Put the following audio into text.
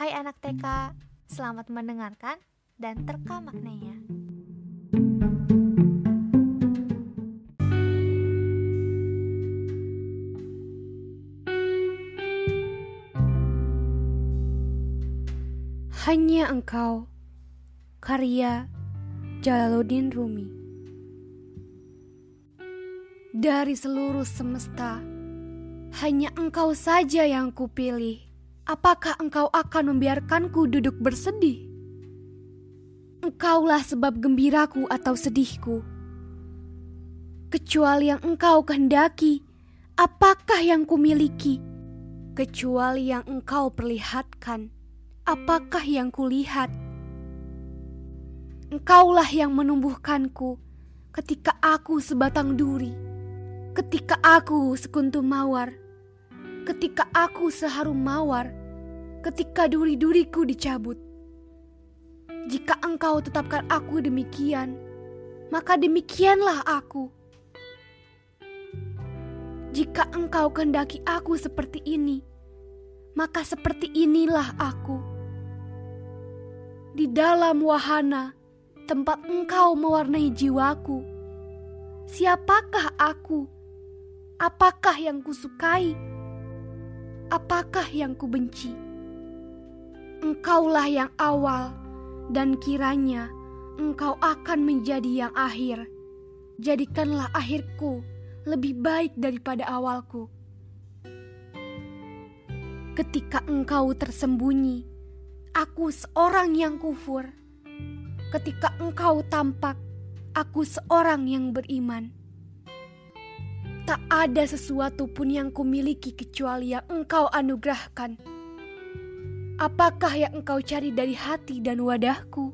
Hai anak TK, selamat mendengarkan dan terka maknanya. Hanya Engkau Karya Jalaluddin Rumi Dari seluruh semesta Hanya engkau saja yang kupilih Apakah engkau akan membiarkanku duduk bersedih? Engkaulah sebab gembiraku atau sedihku Kecuali yang engkau kehendaki Apakah yang kumiliki? Kecuali yang engkau perlihatkan apakah yang kulihat? Engkaulah yang menumbuhkanku ketika aku sebatang duri, ketika aku sekuntum mawar, ketika aku seharum mawar, ketika duri-duriku dicabut. Jika engkau tetapkan aku demikian, maka demikianlah aku. Jika engkau kehendaki aku seperti ini, maka seperti inilah aku di dalam wahana tempat engkau mewarnai jiwaku. Siapakah aku? Apakah yang kusukai? Apakah yang kubenci? Engkaulah yang awal dan kiranya engkau akan menjadi yang akhir. Jadikanlah akhirku lebih baik daripada awalku. Ketika engkau tersembunyi, aku seorang yang kufur. Ketika engkau tampak, aku seorang yang beriman. Tak ada sesuatu pun yang kumiliki kecuali yang engkau anugerahkan. Apakah yang engkau cari dari hati dan wadahku?